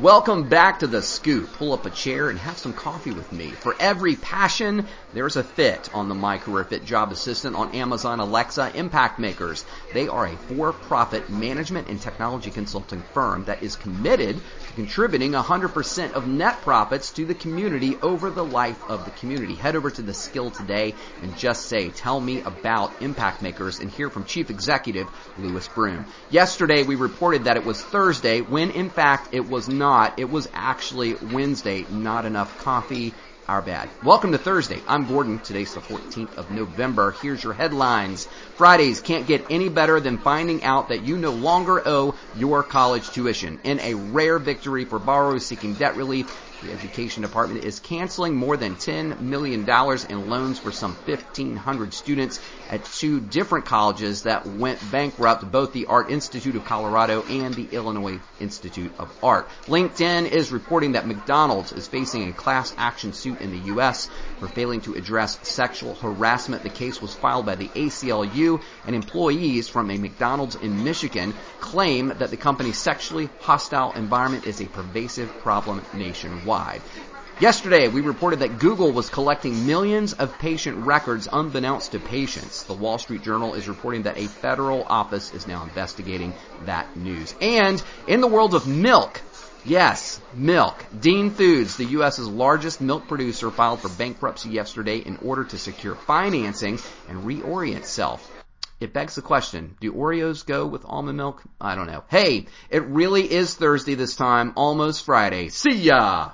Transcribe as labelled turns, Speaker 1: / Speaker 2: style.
Speaker 1: Welcome back to the scoop. Pull up a chair and have some coffee with me. For every passion, there's a fit on the My Career Fit Job Assistant on Amazon Alexa Impact Makers. They are a for-profit management and technology consulting firm that is committed to contributing 100% of net profits to the community over the life of the community. Head over to the skill today and just say, tell me about Impact Makers and hear from Chief Executive Louis Broom. Yesterday we reported that it was Thursday when in fact it was not not. It was actually Wednesday. Not enough coffee. Our bad. Welcome to Thursday. I'm Gordon. Today's the 14th of November. Here's your headlines. Fridays can't get any better than finding out that you no longer owe your college tuition. In a rare victory for borrowers seeking debt relief, the Education Department is canceling more than $10 million in loans for some 1,500 students at two different colleges that went bankrupt, both the Art Institute of Colorado and the Illinois Institute of Art. LinkedIn is reporting that McDonald's is facing a class action suit in the U.S. for failing to address sexual harassment. The case was filed by the ACLU and employees from a McDonald's in Michigan claim that the company's sexually hostile environment is a pervasive problem nationwide. Yesterday, we reported that Google was collecting millions of patient records unbeknownst to patients. The Wall Street Journal is reporting that a federal office is now investigating that news. And in the world of milk, Yes, milk. Dean Foods, the U.S.'s largest milk producer, filed for bankruptcy yesterday in order to secure financing and reorient itself. It begs the question, do Oreos go with almond milk? I don't know. Hey, it really is Thursday this time, almost Friday. See ya!